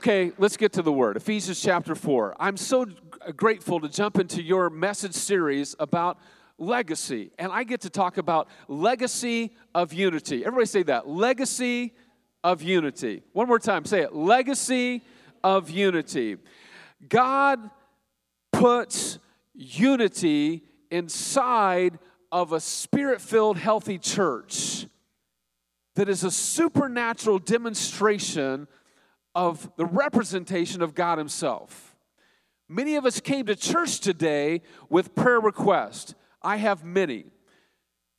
Okay, let's get to the word. Ephesians chapter 4. I'm so grateful to jump into your message series about legacy. And I get to talk about legacy of unity. Everybody say that. Legacy of unity. One more time, say it. Legacy of unity. God puts unity inside of a spirit filled, healthy church that is a supernatural demonstration of the representation of God Himself. Many of us came to church today with prayer requests. I have many.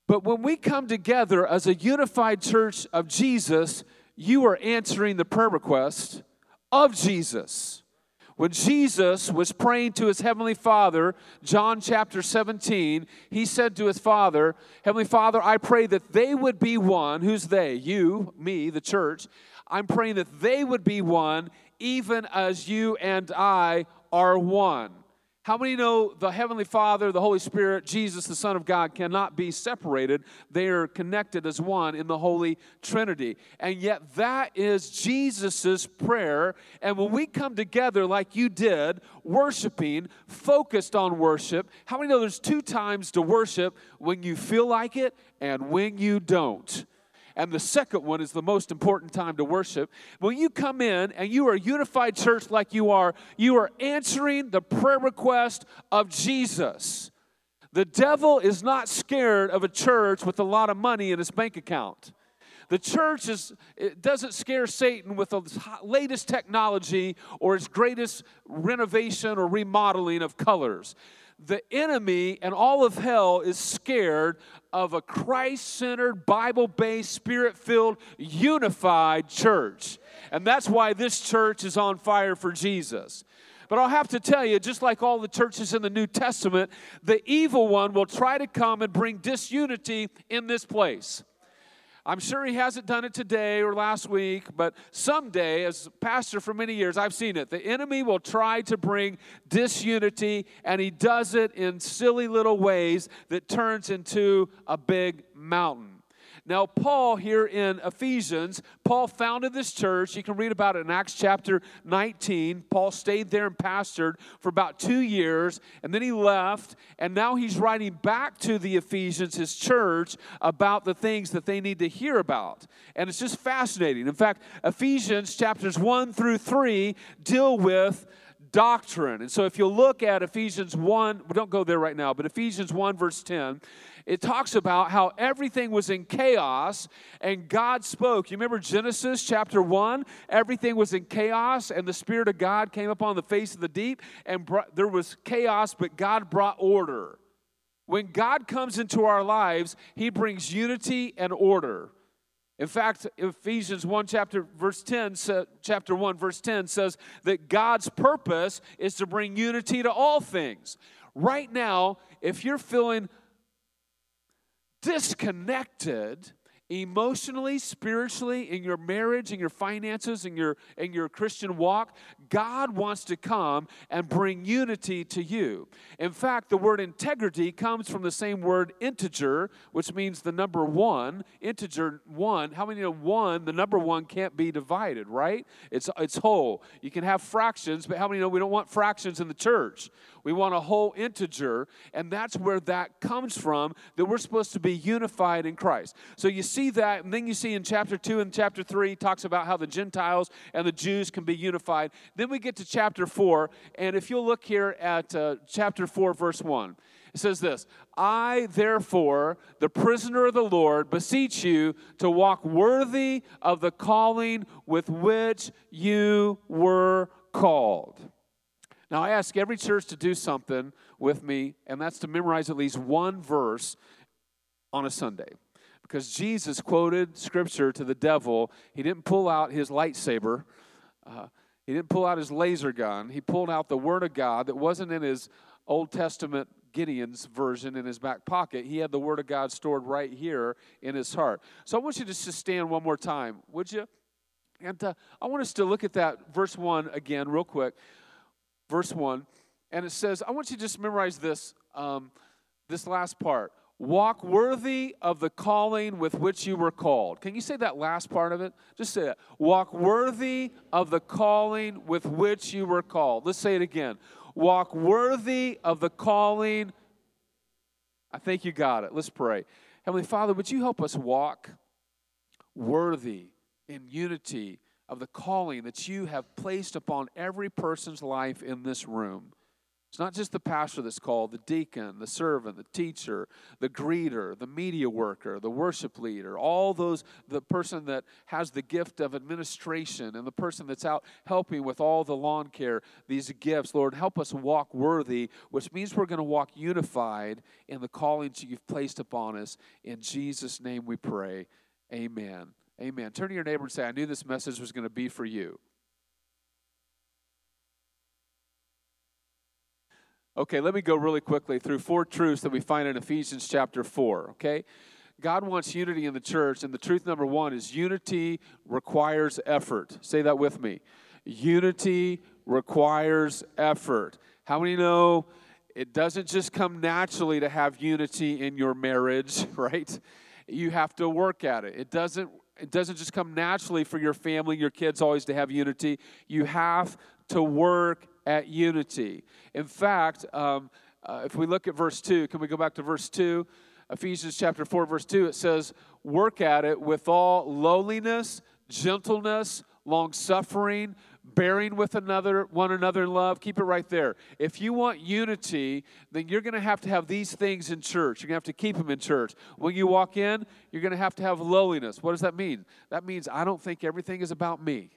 But when we come together as a unified church of Jesus, you are answering the prayer request of Jesus. When Jesus was praying to his heavenly Father, John chapter 17, he said to his Father, Heavenly Father, I pray that they would be one. Who's they? You, me, the church. I'm praying that they would be one, even as you and I are one. How many know the Heavenly Father, the Holy Spirit, Jesus, the Son of God, cannot be separated? They are connected as one in the Holy Trinity. And yet, that is Jesus' prayer. And when we come together like you did, worshiping, focused on worship, how many know there's two times to worship when you feel like it and when you don't? And the second one is the most important time to worship. When you come in and you are a unified church like you are, you are answering the prayer request of Jesus. The devil is not scared of a church with a lot of money in its bank account. The church is, it doesn't scare Satan with the latest technology or its greatest renovation or remodeling of colors the enemy and all of hell is scared of a Christ centered, Bible based, spirit filled, unified church. And that's why this church is on fire for Jesus. But I'll have to tell you, just like all the churches in the New Testament, the evil one will try to come and bring disunity in this place. I'm sure he hasn't done it today or last week, but someday, as pastor for many years, I've seen it. The enemy will try to bring disunity, and he does it in silly little ways that turns into a big mountain. Now, Paul here in Ephesians, Paul founded this church. You can read about it in Acts chapter 19. Paul stayed there and pastored for about two years, and then he left, and now he's writing back to the Ephesians, his church, about the things that they need to hear about. And it's just fascinating. In fact, Ephesians chapters 1 through 3 deal with doctrine. And so if you look at Ephesians 1, we don't go there right now, but Ephesians 1, verse 10, it talks about how everything was in chaos and God spoke. You remember Genesis chapter 1? Everything was in chaos and the Spirit of God came upon the face of the deep and brought, there was chaos, but God brought order. When God comes into our lives, He brings unity and order. In fact, Ephesians 1 chapter verse 10 chapter 1 verse 10 says that God's purpose is to bring unity to all things. Right now, if you're feeling disconnected emotionally, spiritually, in your marriage, in your finances, in your in your Christian walk, God wants to come and bring unity to you. In fact, the word integrity comes from the same word integer, which means the number 1, integer 1. How many know 1, the number 1 can't be divided, right? It's it's whole. You can have fractions, but how many know we don't want fractions in the church? We want a whole integer, and that's where that comes from that we're supposed to be unified in Christ. So you see that, and then you see in chapter 2 and chapter 3 talks about how the Gentiles and the Jews can be unified. Then we get to chapter 4, and if you'll look here at uh, chapter 4, verse 1. It says this I, therefore, the prisoner of the Lord, beseech you to walk worthy of the calling with which you were called. Now, I ask every church to do something with me, and that's to memorize at least one verse on a Sunday. Because Jesus quoted scripture to the devil. He didn't pull out his lightsaber, uh, he didn't pull out his laser gun. He pulled out the Word of God that wasn't in his Old Testament Gideon's version in his back pocket. He had the Word of God stored right here in his heart. So I want you to just stand one more time, would you? And uh, I want us to look at that verse 1 again, real quick verse 1, and it says, I want you to just memorize this, um, this last part. Walk worthy of the calling with which you were called. Can you say that last part of it? Just say that. Walk worthy of the calling with which you were called. Let's say it again. Walk worthy of the calling. I think you got it. Let's pray. Heavenly Father, would you help us walk worthy in unity of the calling that you have placed upon every person's life in this room? It's not just the pastor that's called, the deacon, the servant, the teacher, the greeter, the media worker, the worship leader, all those, the person that has the gift of administration and the person that's out helping with all the lawn care, these gifts. Lord, help us walk worthy, which means we're going to walk unified in the callings you've placed upon us. In Jesus' name we pray. Amen. Amen. Turn to your neighbor and say, I knew this message was going to be for you. Okay, let me go really quickly through four truths that we find in Ephesians chapter 4, okay? God wants unity in the church, and the truth number one is unity requires effort. Say that with me. Unity requires effort. How many know it doesn't just come naturally to have unity in your marriage, right? You have to work at it. It doesn't it doesn't just come naturally for your family, your kids always to have unity. You have to work at unity. In fact, um, uh, if we look at verse 2, can we go back to verse 2? Ephesians chapter 4, verse 2, it says, Work at it with all lowliness, gentleness, long suffering, bearing with another one another in love. Keep it right there. If you want unity then you're going to have to have these things in church. You're going to have to keep them in church. When you walk in you're going to have to have lowliness. What does that mean? That means i don't think everything is about me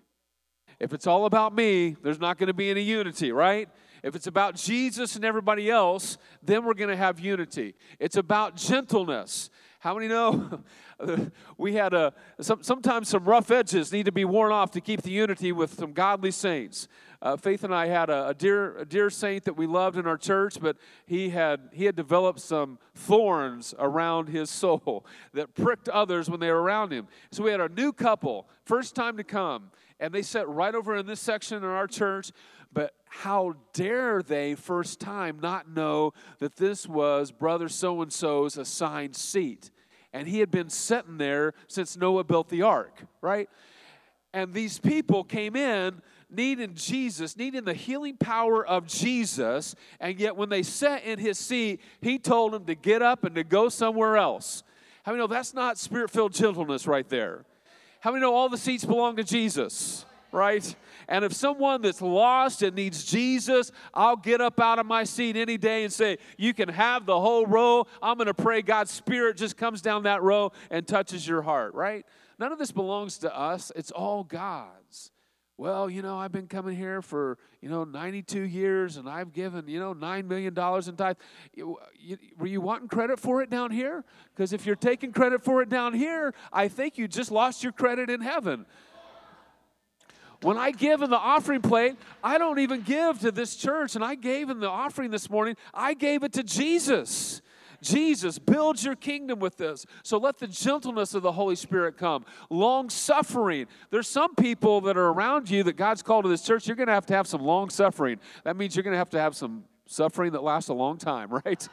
if it's all about me, there's not going to be any unity, right? If it's about Jesus and everybody else, then we're going to have unity. It's about gentleness. How many know we had a some, sometimes some rough edges need to be worn off to keep the unity with some godly saints. Uh, Faith and I had a, a, dear a dear saint that we loved in our church, but he had he had developed some thorns around his soul that pricked others when they were around him. So we had a new couple, first time to come, and they sat right over in this section in our church. But how dare they, first time, not know that this was brother so and so's assigned seat? And he had been sitting there since Noah built the ark, right? And these people came in needing Jesus, needing the healing power of Jesus, and yet when they sat in his seat, he told them to get up and to go somewhere else. How many know that's not spirit filled gentleness right there? How many know all the seats belong to Jesus? Right? And if someone that's lost and needs Jesus, I'll get up out of my seat any day and say, You can have the whole row. I'm going to pray God's Spirit just comes down that row and touches your heart, right? None of this belongs to us, it's all God's well, you know, I've been coming here for, you know, 92 years and I've given, you know, $9 million in tithe. You, you, were you wanting credit for it down here? Because if you're taking credit for it down here, I think you just lost your credit in heaven. When I give in the offering plate, I don't even give to this church, and I gave in the offering this morning, I gave it to Jesus. Jesus, build your kingdom with this. So let the gentleness of the Holy Spirit come. Long suffering. There's some people that are around you that God's called to this church. You're going to have to have some long suffering. That means you're going to have to have some suffering that lasts a long time, right?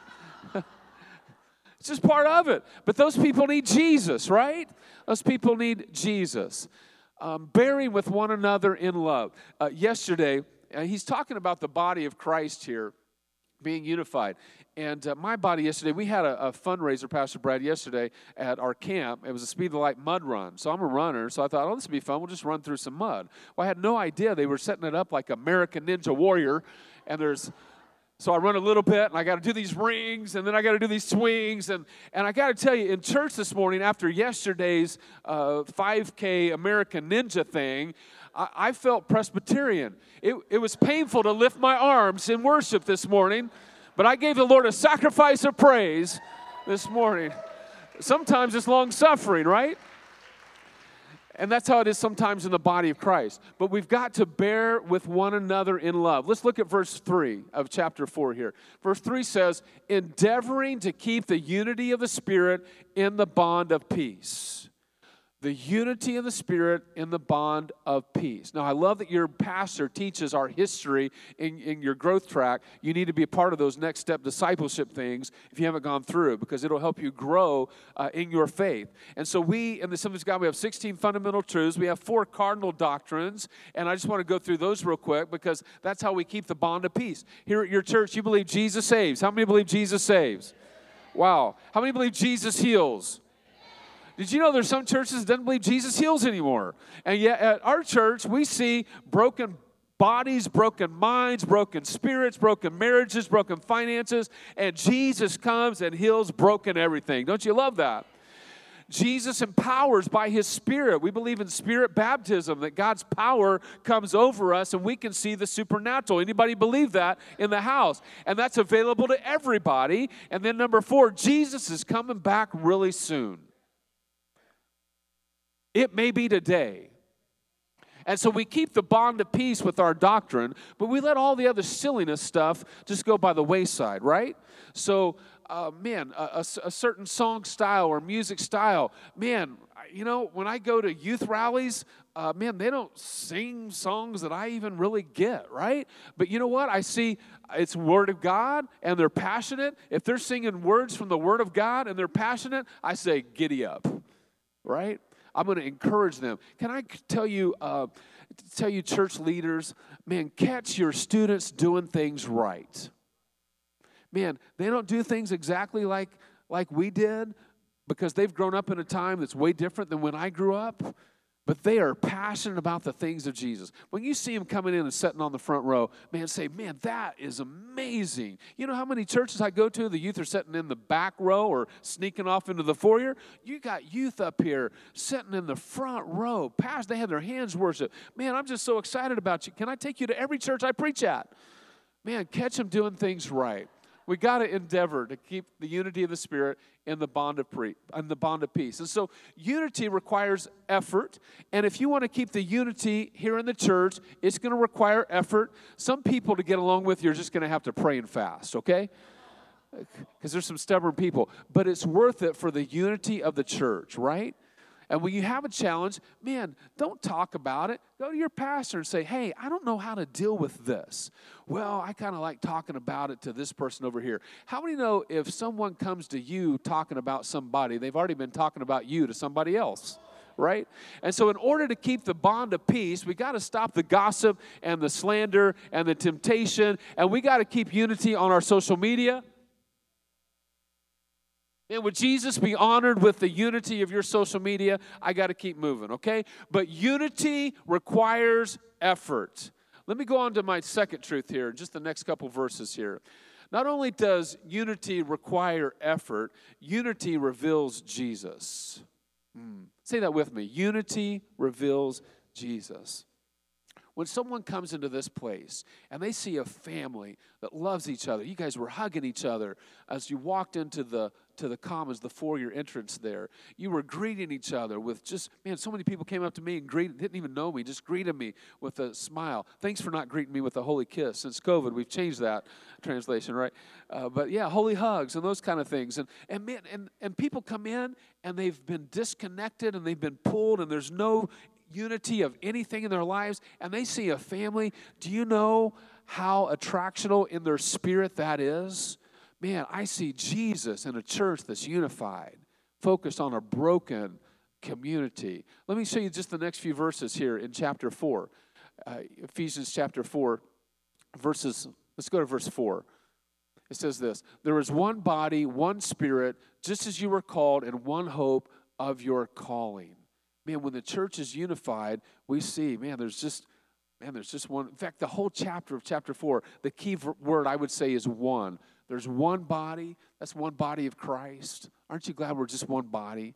it's just part of it. But those people need Jesus, right? Those people need Jesus. Um, bearing with one another in love. Uh, yesterday, uh, he's talking about the body of Christ here being unified. And uh, my body yesterday, we had a, a, fundraiser, Pastor Brad, yesterday at our camp. It was a Speed of Light mud run. So I'm a runner, so I thought, oh, this would be fun. We'll just run through some mud. Well, I had no idea they were setting it up like American Ninja Warrior. And there's, so I run a little bit, and I got to do these rings, and then I got to do these swings. And, and I got to tell you, in church this morning, after yesterday's uh, 5K American Ninja thing, I, I felt Presbyterian. It, it was painful to lift my arms in worship this morning but I gave the Lord a sacrifice of praise this morning. Sometimes it's long suffering, right? And that's how it is sometimes in the body of Christ. But we've got to bear with one another in love. Let's look at verse 3 of chapter 4 here. Verse 3 says, endeavoring to keep the unity of the Spirit in the bond of peace. The unity of the Spirit in the bond of peace. Now, I love that your pastor teaches our history in, in your growth track. You need to be a part of those next step discipleship things if you haven't gone through, because it'll help you grow uh, in your faith. And so, we in the Assemblies of God, we have 16 fundamental truths. We have four cardinal doctrines, and I just want to go through those real quick because that's how we keep the bond of peace. Here at your church, you believe Jesus saves. How many believe Jesus saves? Wow. How many believe Jesus heals? Did you know there's some churches that don't believe Jesus heals anymore? And yet at our church, we see broken bodies, broken minds, broken spirits, broken marriages, broken finances, and Jesus comes and heals broken everything. Don't you love that? Jesus empowers by his spirit. We believe in spirit baptism that God's power comes over us and we can see the supernatural. Anybody believe that in the house? And that's available to everybody. And then number 4, Jesus is coming back really soon. It may be today. And so we keep the bond of peace with our doctrine, but we let all the other silliness stuff just go by the wayside, right? So, uh, man, a, a, a certain song style or music style, man, you know, when I go to youth rallies, uh, man, they don't sing songs that I even really get, right? But you know what? I see it's Word of God and they're passionate. If they're singing words from the Word of God and they're passionate, I say, giddy up, right? I'm going to encourage them. Can I tell you, uh, tell you, church leaders, man, catch your students doing things right. Man, they don't do things exactly like like we did because they've grown up in a time that's way different than when I grew up but they are passionate about the things of Jesus. When you see them coming in and sitting on the front row, man, say, man, that is amazing. You know how many churches I go to, the youth are sitting in the back row or sneaking off into the foyer? You got youth up here sitting in the front row. Past, they have their hands worship. Man, I'm just so excited about you. Can I take you to every church I preach at? Man, catch them doing things right we got to endeavor to keep the unity of the spirit in the bond of pre in the bond of peace. And so unity requires effort and if you want to keep the unity here in the church it's going to require effort. Some people to get along with you're just going to have to pray and fast okay? Because there's some stubborn people but it's worth it for the unity of the church right and when you have a challenge, man, don't talk about it. Go to your pastor and say, hey, I don't know how to deal with this. Well, I kind of like talking about it to this person over here. How many know if someone comes to you talking about somebody, they've already been talking about you to somebody else? right? And so, in order to keep the bond of peace, we got to stop the gossip and the slander and the temptation, and we got to keep unity on our social media. And would Jesus be honored with the unity of your social media? I got to keep moving, okay? But unity requires effort. Let me go on to my second truth here, just the next couple verses here. Not only does unity require effort, unity reveals Jesus. Hmm. Say that with me. Unity reveals Jesus. When someone comes into this place and they see a family that loves each other, you guys were hugging each other as you walked into the to the commons, the foyer entrance there. You were greeting each other with just, man, so many people came up to me and greeted, didn't even know me, just greeted me with a smile. Thanks for not greeting me with a holy kiss. Since COVID, we've changed that translation, right? Uh, but yeah, holy hugs and those kind of things. And, and, man, and, and people come in and they've been disconnected and they've been pulled and there's no unity of anything in their lives and they see a family. Do you know how attractional in their spirit that is? Man, I see Jesus in a church that's unified, focused on a broken community. Let me show you just the next few verses here in chapter 4. Uh, Ephesians chapter 4, verses, let's go to verse 4. It says this There is one body, one spirit, just as you were called, and one hope of your calling man, when the church is unified, we see, man, there's just, man, there's just one. In fact, the whole chapter of chapter four, the key word I would say is one. There's one body. That's one body of Christ. Aren't you glad we're just one body?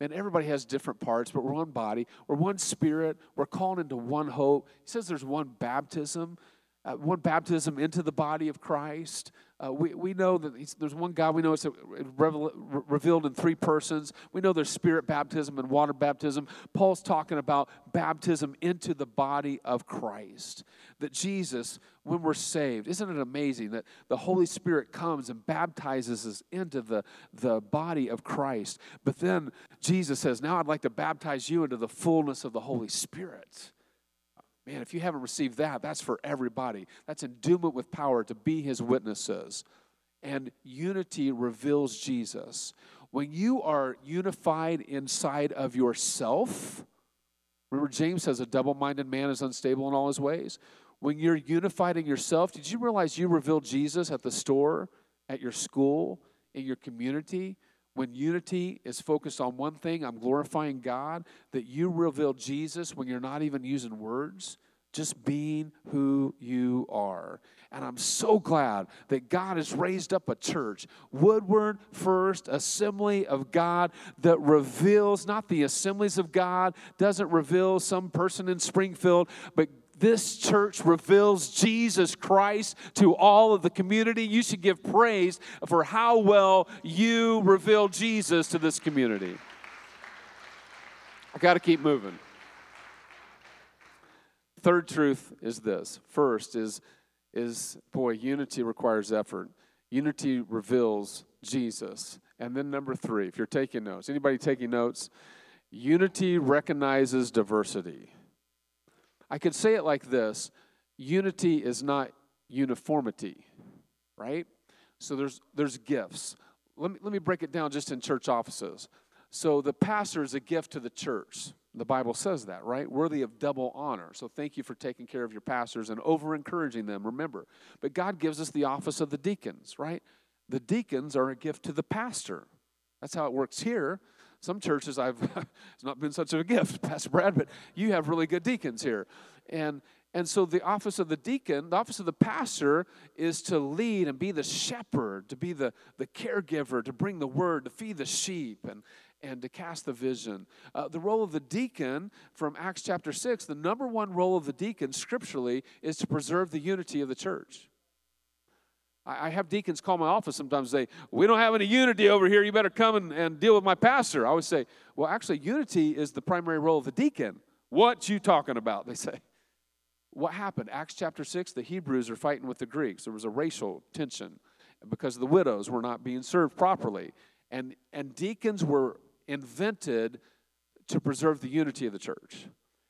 Man, everybody has different parts, but we're one body. We're one spirit. We're called into one hope. He says there's one baptism. uh, one baptism into the body of Christ. Uh, we, we know that there's one God. We know it's revel, revealed in three persons. We know there's spirit baptism and water baptism. Paul's talking about baptism into the body of Christ. That Jesus, when we're saved, isn't it amazing that the Holy Spirit comes and baptizes us into the, the body of Christ? But then Jesus says, Now I'd like to baptize you into the fullness of the Holy Spirit. Man, if you haven't received that, that's for everybody. That's endowment with power to be his witnesses. And unity reveals Jesus. When you are unified inside of yourself, remember James says a double minded man is unstable in all his ways. When you're unified in yourself, did you realize you revealed Jesus at the store, at your school, in your community? when unity is focused on one thing, I'm glorifying God, that you reveal Jesus when you're not even using words, just being who you are. And I'm so glad that God has raised up a church, Woodward First Assembly of God, that reveals not the assemblies of God, doesn't reveal some person in Springfield, but this church reveals Jesus Christ to all of the community. You should give praise for how well you reveal Jesus to this community. I got to keep moving. Third truth is this. First is is boy, unity requires effort. Unity reveals Jesus. And then number 3, if you're taking notes. Anybody taking notes? Unity recognizes diversity. I could say it like this unity is not uniformity, right? So there's, there's gifts. Let me, let me break it down just in church offices. So the pastor is a gift to the church. The Bible says that, right? Worthy of double honor. So thank you for taking care of your pastors and over encouraging them, remember. But God gives us the office of the deacons, right? The deacons are a gift to the pastor. That's how it works here. Some churches I've it's not been such a gift, Pastor Brad, but you have really good deacons here. And and so the office of the deacon, the office of the pastor is to lead and be the shepherd, to be the, the caregiver, to bring the word, to feed the sheep and and to cast the vision. Uh, the role of the deacon from Acts chapter 6, the number one role of the deacon scripturally is to preserve the unity of the church. I have deacons call my office sometimes say, We don't have any unity over here. You better come and, and deal with my pastor. I always say, Well, actually, unity is the primary role of the deacon. What you talking about? They say. What happened? Acts chapter 6, the Hebrews are fighting with the Greeks. There was a racial tension because the widows were not being served properly. And, and deacons were invented to preserve the unity of the church.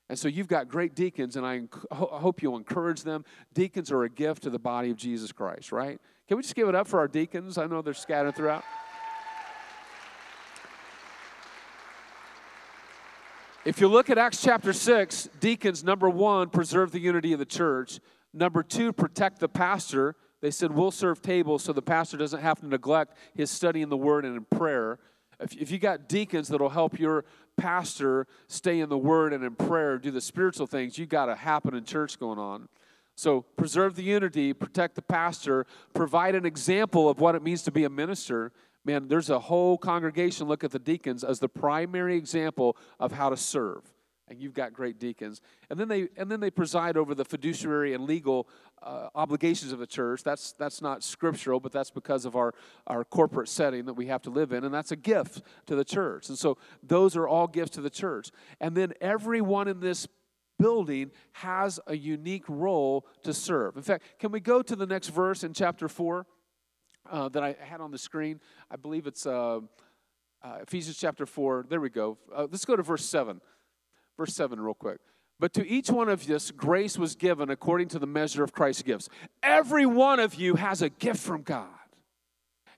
And so you've got great deacons, and I, hope you'll encourage them. Deacons are a gift to the body of Jesus Christ, right? Can we just give it up for our deacons? I know they're scattered throughout. If you look at Acts chapter 6, deacons, number one, preserve the unity of the church. Number two, protect the pastor. They said, We'll serve tables so the pastor doesn't have to neglect his study in the word and in prayer. If, if you got deacons that'll help your pastor stay in the word and in prayer, do the spiritual things, you got a happening church going on. So preserve the unity, protect the pastor, provide an example of what it means to be a minister. Man, there's a whole congregation look at the deacons as the primary example of how to serve and you've got great deacons. And then they and then they preside over the fiduciary and legal uh, obligations of the church. That's that's not scriptural but that's because of our our corporate setting that we have to live in and that's a gift to the church. And so those are all gifts to the church. And then everyone in this building has a unique role to serve. In fact can we go to the next verse in chapter 4 uh, that i had on the screen? I believe it's uh, uh ephesians chapter 4 there we go. Uh, let's go to verse 7 Verse 7, real quick. But to each one of us, grace was given according to the measure of Christ's gifts. Every one of you has a gift from God.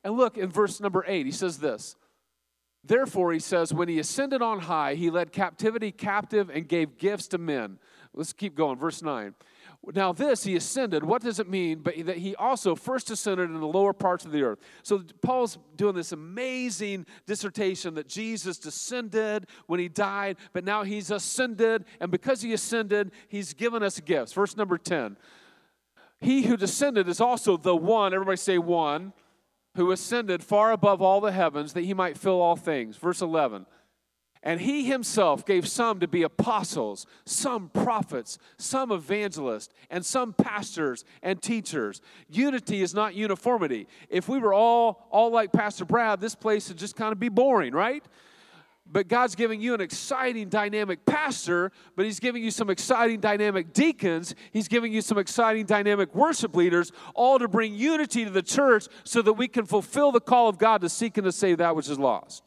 And look in verse number 8, he says this. Therefore, he says, when he ascended on high, he led captivity captive and gave gifts to men. Let's keep going. Verse 9. Now, this, he ascended, what does it mean? But that he also first ascended in the lower parts of the earth. So, Paul's doing this amazing dissertation that Jesus descended when he died, but now he's ascended. And because he ascended, he's given us gifts. Verse number 10 He who descended is also the one, everybody say one, who ascended far above all the heavens that he might fill all things. Verse 11 And he himself gave some to be apostles, some prophets, some evangelists, and some pastors and teachers. Unity is not uniformity. If we were all all like Pastor Brad, this place would just kind of be boring, right? But God's giving you an exciting, dynamic pastor, but He's giving you some exciting, dynamic deacons. He's giving you some exciting, dynamic worship leaders, all to bring unity to the church so that we can fulfill the call of God to seek and to save that which is lost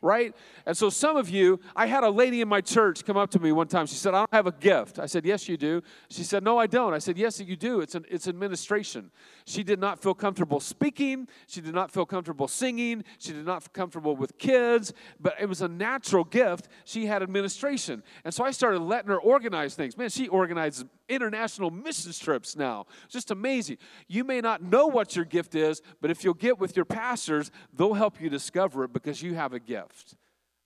right? And so some of you, I had a lady in my church come up to me one time. She said, I don't have a gift. I said, Yes, you do. She said, No, I don't. I said, Yes, you do. It's, an, it's administration. She did not feel comfortable speaking. She did not feel comfortable singing. She did not feel comfortable with kids, but it was a natural gift. She had administration. And so I started letting her organize things. Man, she organizes international mission trips now. Just amazing. You may not know what your gift is, but if you'll get with your pastors, they'll help you discover it because you have a gift.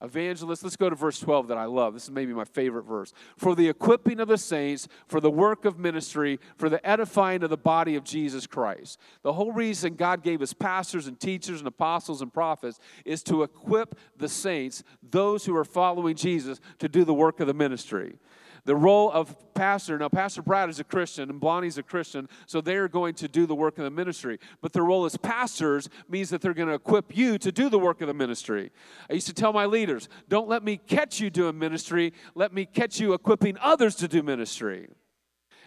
Evangelist, let's go to verse 12 that I love. This is maybe my favorite verse. For the equipping of the saints, for the work of ministry, for the edifying of the body of Jesus Christ. The whole reason God gave us pastors and teachers and apostles and prophets is to equip the saints, those who are following Jesus, to do the work of the ministry. The role of pastor, now, Pastor Brad is a Christian and Blondie's a Christian, so they're going to do the work of the ministry. But their role as pastors means that they're going to equip you to do the work of the ministry. I used to tell my leaders, don't let me catch you doing ministry, let me catch you equipping others to do ministry.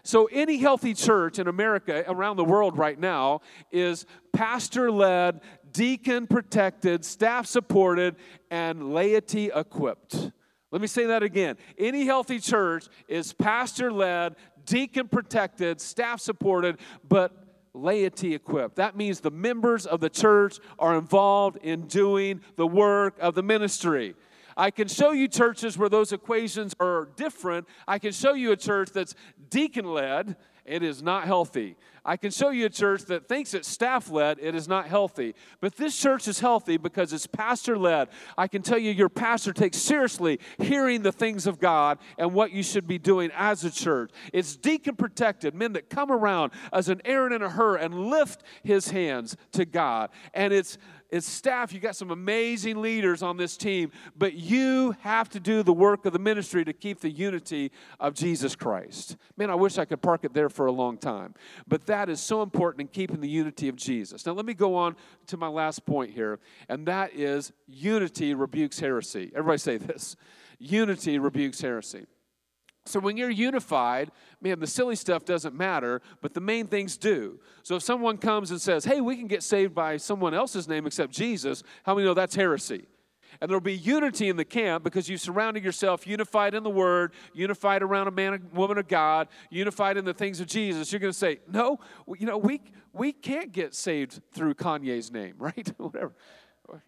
So, any healthy church in America, around the world right now, is pastor led, deacon protected, staff supported, and laity equipped. Let me say that again. Any healthy church is pastor led, deacon protected, staff supported, but laity equipped. That means the members of the church are involved in doing the work of the ministry. I can show you churches where those equations are different. I can show you a church that's deacon led it is not healthy. I can show you a church that thinks it's staff led, it is not healthy. But this church is healthy because it's pastor led. I can tell you your pastor takes seriously hearing the things of God and what you should be doing as a church. It's deacon protected, men that come around as an Aaron and a Hur and lift his hands to God. And it's it's staff, you got some amazing leaders on this team, but you have to do the work of the ministry to keep the unity of Jesus Christ. Man, I wish I could park it there for a long time. But that is so important in keeping the unity of Jesus. Now, let me go on to my last point here, and that is unity rebukes heresy. Everybody say this unity rebukes heresy. So when you're unified, man, the silly stuff doesn't matter, but the main things do. So if someone comes and says, hey, we can get saved by someone else's name except Jesus, how many know that's heresy? And there'll be unity in the camp because you've surrounded yourself unified in the Word, unified around a man and woman of God, unified in the things of Jesus. You're going to say, no, you know, we, we can't get saved through Kanye's name, right? Whatever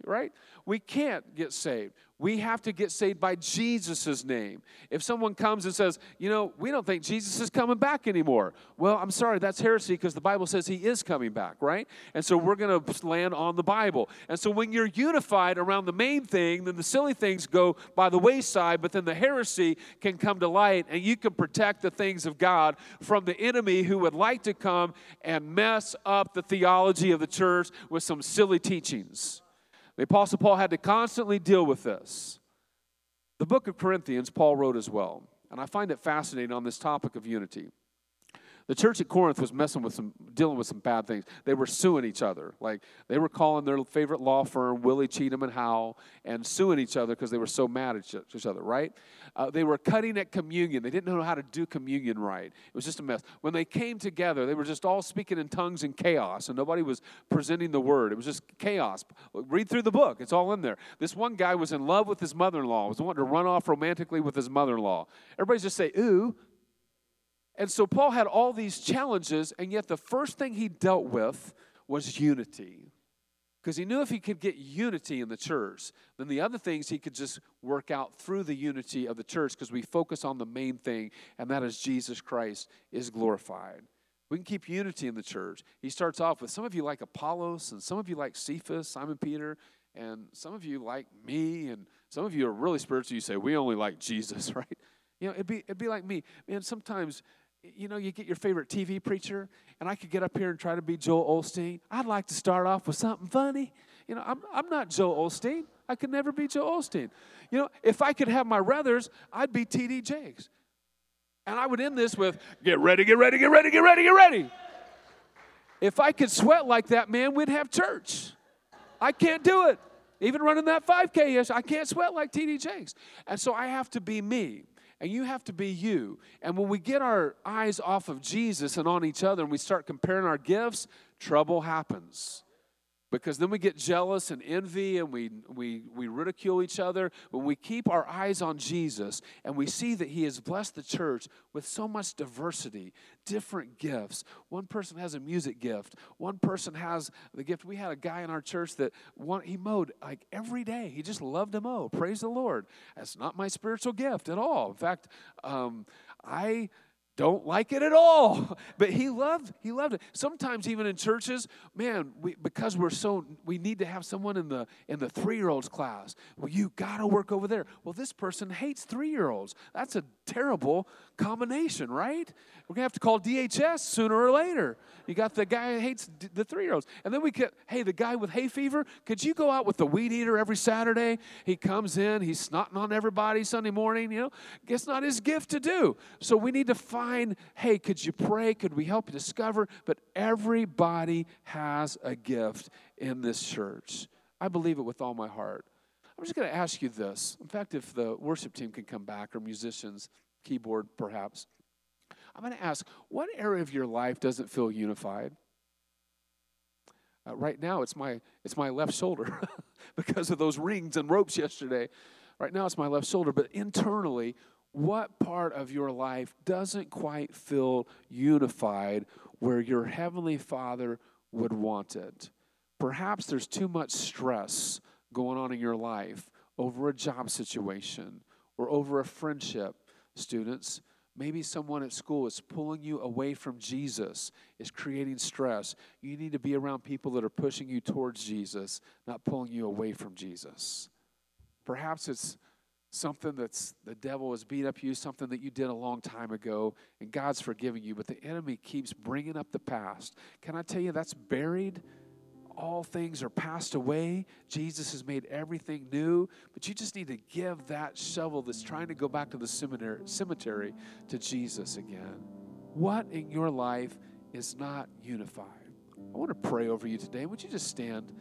right? We can't get saved. We have to get saved by Jesus' name. If someone comes and says, you know, we don't think Jesus is coming back anymore, well, I'm sorry, that's heresy because the Bible says he is coming back, right? And so we're going to land on the Bible. And so when you're unified around the main thing, then the silly things go by the wayside, but then the heresy can come to light and you can protect the things of God from the enemy who would like to come and mess up the theology of the church with some silly teachings. The Apostle Paul had to constantly deal with this. The book of Corinthians, Paul wrote as well. And I find it fascinating on this topic of unity. The church at Corinth was messing with some, dealing with some bad things. They were suing each other. Like they were calling their favorite law firm Willie Cheatham and Howell, and suing each other because they were so mad at each other, right? Uh, they were cutting at communion. They didn't know how to do communion right. It was just a mess. When they came together, they were just all speaking in tongues and chaos, and nobody was presenting the word. It was just chaos. Read through the book, it's all in there. This one guy was in love with his mother in law, was wanting to run off romantically with his mother in law. Everybody's just say, ooh, and so Paul had all these challenges, and yet the first thing he dealt with was unity. Because he knew if he could get unity in the church, then the other things he could just work out through the unity of the church because we focus on the main thing, and that is Jesus Christ is glorified. We can keep unity in the church. He starts off with some of you like Apollos, and some of you like Cephas, Simon Peter, and some of you like me, and some of you are really spiritual. You say, We only like Jesus, right? You know, it'd be, it'd be like me. Man, sometimes you know, you get your favorite TV preacher, and I could get up here and try to be Joel Osteen. I'd like to start off with something funny. You know, I'm, I'm not Joel Osteen. I could never be Joel Osteen. You know, if I could have my ruthers, I'd be T.D. Jakes. And I would end this with, get ready, get ready, get ready, get ready, get ready. If I could sweat like that, man, we'd have church. I can't do it. Even running that 5K, yes, I can't sweat like TD Jakes. And so I have to be me, and you have to be you. And when we get our eyes off of Jesus and on each other and we start comparing our gifts, trouble happens because then we get jealous and envy and we, we, we ridicule each other. When we keep our eyes on Jesus and we see that He has blessed the church with so much diversity, different gifts. One person has a music gift, one person has the gift. We had a guy in our church that one, he mowed like every day. He just loved to mow. Praise the Lord. That's not my spiritual gift at all. In fact, um, I don't like it at all. But he loved he loved it. Sometimes even in churches man we, because we're so we need to have someone in the in the three-year-olds class. Well you got to work over there. Well this person hates three-year-olds. That's a terrible combination right? We're gonna have to call dhs sooner or later. You got the guy who hates the three-year-olds. And then we get hey the guy with hay fever could you go out with the weed eater every saturday? He comes in he's snotting on everybody sunday morning you know? It's not his gift to do. So we need to find find, hey, could you pray? Could we help you discover? But everybody has a gift in this church. I believe it with all my heart. I'm just going to ask you this. In fact, if the worship team can come back, or musicians, keyboard perhaps, I'm going to ask, what area of your life doesn't feel unified? Uh, right now, it's my it's my left shoulder because of those rings and ropes yesterday. Right now, it's my left shoulder, but internally, what part of your life doesn't quite feel unified where your Heavenly Father would want it? Perhaps there's too much stress going on in your life over a job situation or over a friendship, students. Maybe someone at school is pulling you away from Jesus, is creating stress. You need to be around people that are pushing you towards Jesus, not pulling you away from Jesus. Perhaps it's something that's the devil has beat up you, something that you did a long time ago, and God's forgiving you, but the enemy keeps bringing up the past. Can I tell you that's buried? All things are passed away. Jesus has made everything new, but you just need to give that shovel that's trying to go back to the cemetery, cemetery to Jesus again. What in your life is not unified? I want to pray over you today. Would you just stand?